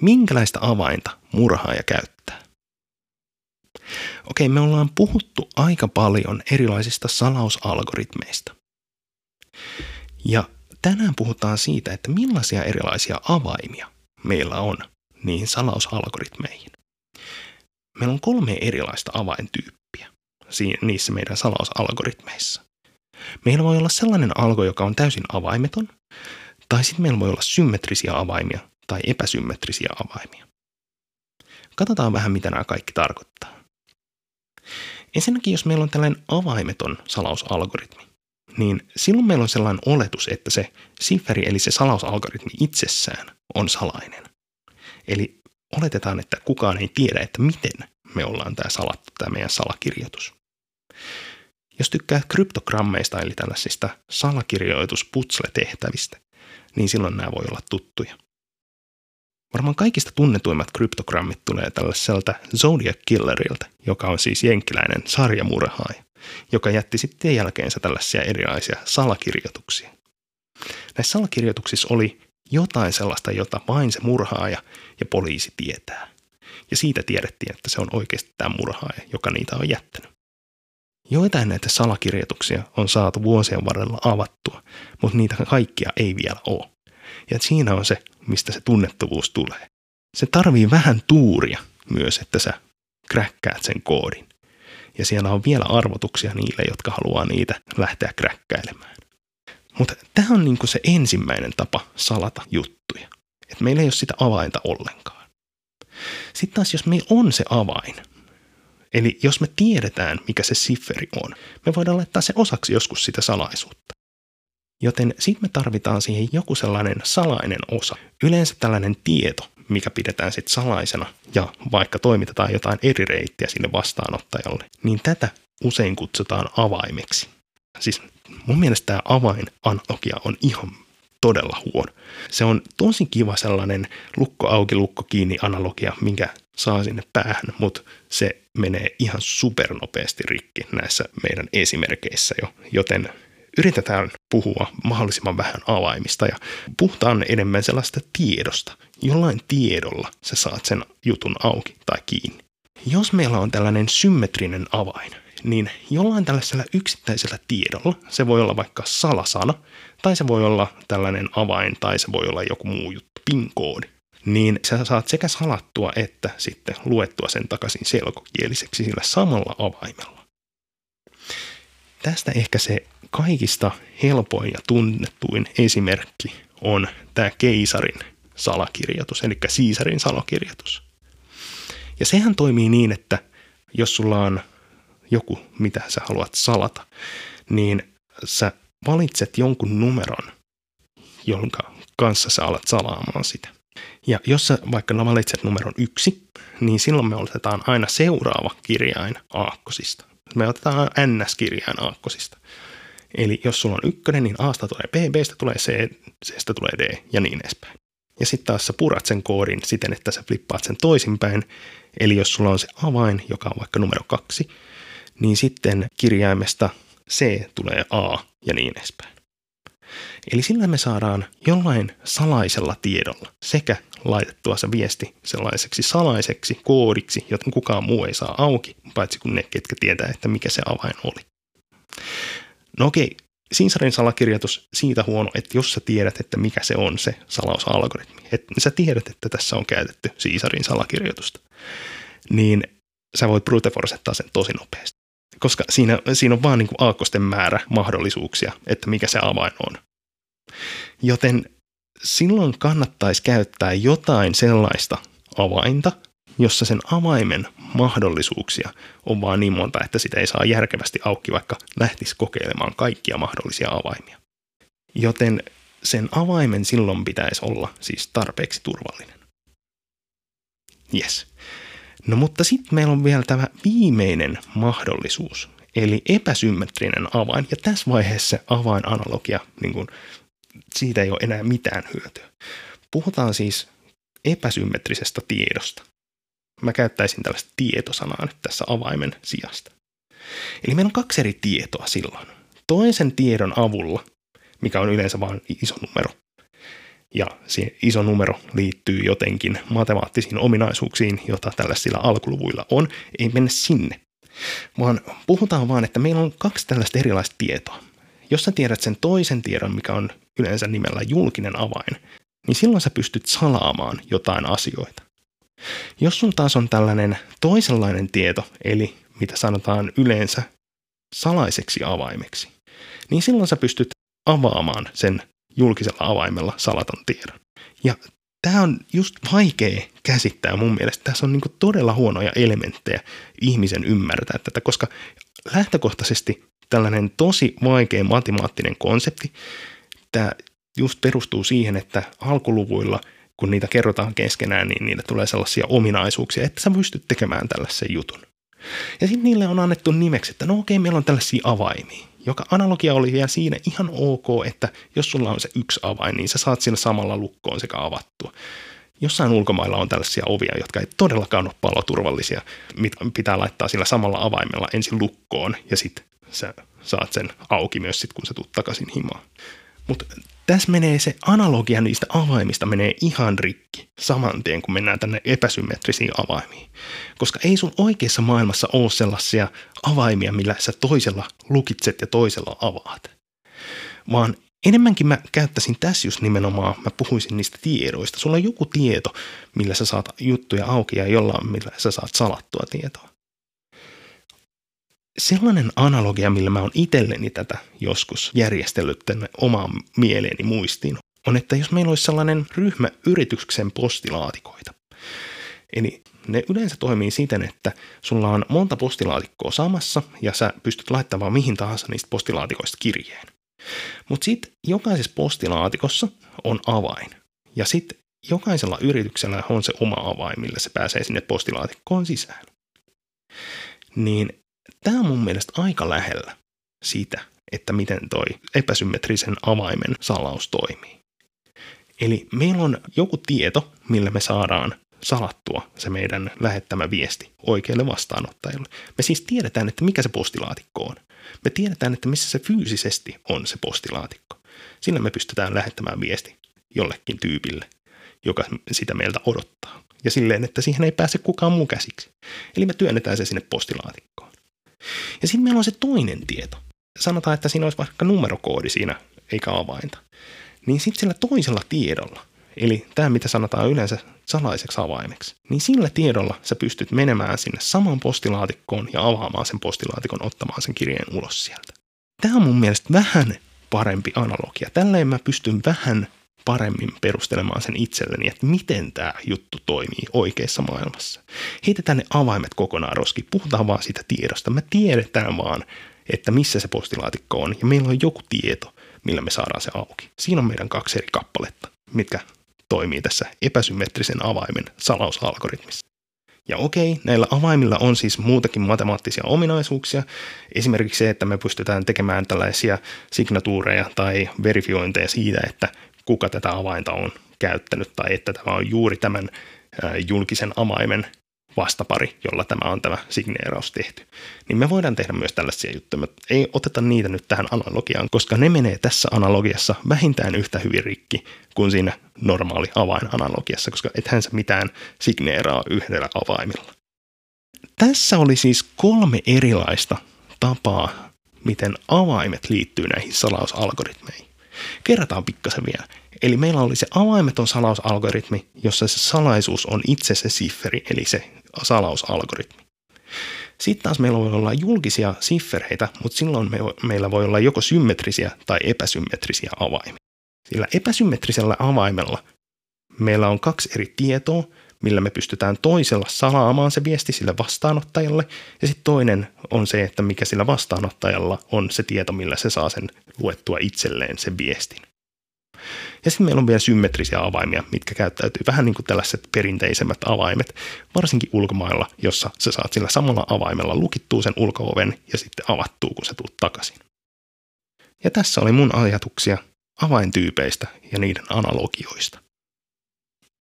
minkälaista avainta murhaaja käyttää. Okei, me ollaan puhuttu aika paljon erilaisista salausalgoritmeista. Ja tänään puhutaan siitä, että millaisia erilaisia avaimia meillä on niihin salausalgoritmeihin. Meillä on kolme erilaista avaintyyppiä niissä meidän salausalgoritmeissa. Meillä voi olla sellainen algo, joka on täysin avaimeton, tai sitten meillä voi olla symmetrisiä avaimia tai epäsymmetrisiä avaimia. Katsotaan vähän, mitä nämä kaikki tarkoittaa. Ensinnäkin, jos meillä on tällainen avaimeton salausalgoritmi, niin silloin meillä on sellainen oletus, että se sifferi eli se salausalgoritmi itsessään on salainen. Eli oletetaan, että kukaan ei tiedä, että miten me ollaan tämä salattu, tämä meidän salakirjoitus. Jos tykkää kryptogrammeista eli tällaisista salakirjoitusputsle-tehtävistä, niin silloin nämä voi olla tuttuja. Varmaan kaikista tunnetuimmat kryptogrammit tulee tällaiselta Zodiac Killeriltä, joka on siis jenkkiläinen sarjamurhaaja, joka jätti sitten jälkeensä tällaisia erilaisia salakirjoituksia. Näissä salakirjoituksissa oli jotain sellaista, jota vain se murhaaja ja poliisi tietää. Ja siitä tiedettiin, että se on oikeasti tämä murhaaja, joka niitä on jättänyt. Joitain näitä salakirjoituksia on saatu vuosien varrella avattua, mutta niitä kaikkia ei vielä ole. Ja siinä on se, mistä se tunnettuvuus tulee. Se tarvii vähän tuuria myös, että sä kräkkäät sen koodin. Ja siellä on vielä arvotuksia niille, jotka haluaa niitä lähteä kräkkäilemään. Mutta tämä on niinku se ensimmäinen tapa salata juttuja. Että meillä ei ole sitä avainta ollenkaan. Sitten taas, jos meillä on se avain, eli jos me tiedetään, mikä se sifferi on, me voidaan laittaa se osaksi joskus sitä salaisuutta. Joten sitten me tarvitaan siihen joku sellainen salainen osa. Yleensä tällainen tieto, mikä pidetään sitten salaisena ja vaikka toimitetaan jotain eri reittiä sinne vastaanottajalle, niin tätä usein kutsutaan avaimeksi. Siis mun mielestä tämä avainanalogia on ihan todella huono. Se on tosi kiva sellainen lukko auki, lukko kiinni analogia, minkä saa sinne päähän, mutta se menee ihan supernopeasti rikki näissä meidän esimerkkeissä jo, joten yritetään puhua mahdollisimman vähän avaimista ja puhutaan enemmän sellaista tiedosta. Jollain tiedolla sä saat sen jutun auki tai kiinni. Jos meillä on tällainen symmetrinen avain, niin jollain tällaisella yksittäisellä tiedolla, se voi olla vaikka salasana, tai se voi olla tällainen avain, tai se voi olla joku muu juttu, PIN-koodi, niin sä saat sekä salattua että sitten luettua sen takaisin selkokieliseksi sillä samalla avaimella. Tästä ehkä se kaikista helpoin ja tunnettuin esimerkki on tämä keisarin salakirjoitus, eli Siisarin salakirjoitus. Ja sehän toimii niin, että jos sulla on joku, mitä sä haluat salata, niin sä valitset jonkun numeron, jonka kanssa sä alat salaamaan sitä. Ja jos sä vaikka valitset numeron yksi, niin silloin me otetaan aina seuraava kirjain aakkosista. Me otetaan ns-kirjain aakkosista. Eli jos sulla on ykkönen, niin Asta tulee B, Bstä tulee C, Cstä tulee D ja niin edespäin. Ja sitten taas sä purat sen koodin siten, että sä flippaat sen toisinpäin. Eli jos sulla on se avain, joka on vaikka numero kaksi, niin sitten kirjaimesta C tulee A ja niin edespäin. Eli sillä me saadaan jollain salaisella tiedolla sekä laitettua se viesti sellaiseksi salaiseksi koodiksi, jota kukaan muu ei saa auki, paitsi kun ne, ketkä tietää, että mikä se avain oli. No okei, Sinsarin salakirjoitus siitä huono, että jos sä tiedät, että mikä se on se salausalgoritmi, että sä tiedät, että tässä on käytetty Siisarin salakirjoitusta, niin sä voit brute sen tosi nopeasti. Koska siinä, siinä on vaan niin kuin aakkosten määrä mahdollisuuksia, että mikä se avain on. Joten silloin kannattaisi käyttää jotain sellaista avainta, jossa sen avaimen mahdollisuuksia on vaan niin monta, että sitä ei saa järkevästi auki, vaikka lähtisi kokeilemaan kaikkia mahdollisia avaimia. Joten sen avaimen silloin pitäisi olla siis tarpeeksi turvallinen. Yes. No mutta sitten meillä on vielä tämä viimeinen mahdollisuus, eli epäsymmetrinen avain. Ja tässä vaiheessa avainanalogia, niin kun, siitä ei ole enää mitään hyötyä. Puhutaan siis epäsymmetrisestä tiedosta. Mä käyttäisin tällaista tietosanaa nyt tässä avaimen sijasta. Eli meillä on kaksi eri tietoa silloin. Toisen tiedon avulla, mikä on yleensä vain iso numero, ja se iso numero liittyy jotenkin matemaattisiin ominaisuuksiin, joita tällaisilla alkuluvuilla on, ei mennä sinne. Vaan puhutaan vaan, että meillä on kaksi tällaista erilaista tietoa. Jos sä tiedät sen toisen tiedon, mikä on yleensä nimellä julkinen avain, niin silloin sä pystyt salaamaan jotain asioita. Jos sun taas on tällainen toisenlainen tieto, eli mitä sanotaan yleensä salaiseksi avaimeksi, niin silloin sä pystyt avaamaan sen julkisella avaimella salaton tiedon. Ja tämä on just vaikea käsittää mun mielestä. Tässä on niinku todella huonoja elementtejä ihmisen ymmärtää tätä, koska lähtökohtaisesti tällainen tosi vaikea matemaattinen konsepti, tämä just perustuu siihen, että alkuluvuilla, kun niitä kerrotaan keskenään, niin niille tulee sellaisia ominaisuuksia, että sä pystyt tekemään tällaisen jutun. Ja sitten niille on annettu nimeksi, että no okei, meillä on tällaisia avaimia joka analogia oli vielä siinä ihan ok, että jos sulla on se yksi avain, niin sä saat siinä samalla lukkoon sekä avattua. Jossain ulkomailla on tällaisia ovia, jotka ei todellakaan ole paloturvallisia. Pitää laittaa sillä samalla avaimella ensin lukkoon ja sitten sä saat sen auki myös sit, kun sä tuut takaisin himaan. Mutta tässä menee se analogia niistä avaimista menee ihan rikki saman tien, kun mennään tänne epäsymmetrisiin avaimiin. Koska ei sun oikeassa maailmassa ole sellaisia avaimia, millä sä toisella lukitset ja toisella avaat. Vaan enemmänkin mä käyttäisin tässä just nimenomaan, mä puhuisin niistä tiedoista. Sulla on joku tieto, millä sä saat juttuja auki ja jollain millä sä saat salattua tietoa sellainen analogia, millä mä oon itselleni tätä joskus järjestellyt tänne omaan mieleeni muistiin, on, että jos meillä olisi sellainen ryhmä yrityksen postilaatikoita. Eli ne yleensä toimii siten, että sulla on monta postilaatikkoa samassa ja sä pystyt laittamaan mihin tahansa niistä postilaatikoista kirjeen. Mutta sitten jokaisessa postilaatikossa on avain. Ja sitten jokaisella yrityksellä on se oma avain, millä se pääsee sinne postilaatikkoon sisään. Niin Tämä on mun mielestä aika lähellä sitä, että miten toi epäsymmetrisen avaimen salaus toimii. Eli meillä on joku tieto, millä me saadaan salattua se meidän lähettämä viesti oikealle vastaanottajalle. Me siis tiedetään, että mikä se postilaatikko on. Me tiedetään, että missä se fyysisesti on se postilaatikko. Sillä me pystytään lähettämään viesti jollekin tyypille, joka sitä meiltä odottaa. Ja silleen, että siihen ei pääse kukaan muu käsiksi. Eli me työnnetään se sinne postilaatikkoon. Ja sitten meillä on se toinen tieto. Sanotaan, että siinä olisi vaikka numerokoodi siinä, eikä avainta. Niin sitten sillä toisella tiedolla, eli tämä mitä sanotaan yleensä salaiseksi avaimeksi, niin sillä tiedolla sä pystyt menemään sinne saman postilaatikkoon ja avaamaan sen postilaatikon ottamaan sen kirjeen ulos sieltä. Tämä on mun mielestä vähän parempi analogia. Tälleen mä pystyn vähän paremmin perustelemaan sen itselleni, että miten tämä juttu toimii oikeassa maailmassa. Heitetään ne avaimet kokonaan roski, puhutaan vaan siitä tiedosta. Me tiedetään vaan, että missä se postilaatikko on ja meillä on joku tieto, millä me saadaan se auki. Siinä on meidän kaksi eri kappaletta, mitkä toimii tässä epäsymmetrisen avaimen salausalgoritmissa. Ja okei, näillä avaimilla on siis muutakin matemaattisia ominaisuuksia. Esimerkiksi se, että me pystytään tekemään tällaisia signatuureja tai verifiointeja siitä, että kuka tätä avainta on käyttänyt tai että tämä on juuri tämän julkisen avaimen vastapari, jolla tämä on tämä signeeraus tehty. Niin me voidaan tehdä myös tällaisia juttuja, mutta ei oteta niitä nyt tähän analogiaan, koska ne menee tässä analogiassa vähintään yhtä hyvin rikki kuin siinä normaali avainanalogiassa, koska ethän sä mitään signeeraa yhdellä avaimilla. Tässä oli siis kolme erilaista tapaa, miten avaimet liittyy näihin salausalgoritmeihin. Kerrataan pikkasen vielä. Eli meillä oli se avaimeton salausalgoritmi, jossa se salaisuus on itse se sifferi, eli se salausalgoritmi. Sitten taas meillä voi olla julkisia siffereitä, mutta silloin me, meillä voi olla joko symmetrisiä tai epäsymmetrisiä avaimia. Sillä epäsymmetrisellä avaimella meillä on kaksi eri tietoa, millä me pystytään toisella salaamaan se viesti sille vastaanottajalle, ja sitten toinen on se, että mikä sillä vastaanottajalla on se tieto, millä se saa sen luettua itselleen sen viestin. Ja sitten meillä on vielä symmetrisiä avaimia, mitkä käyttäytyy vähän niin kuin tällaiset perinteisemmät avaimet, varsinkin ulkomailla, jossa sä saat sillä samalla avaimella lukittua sen ulkooven ja sitten avattuu, kun sä tulet takaisin. Ja tässä oli mun ajatuksia avaintyypeistä ja niiden analogioista.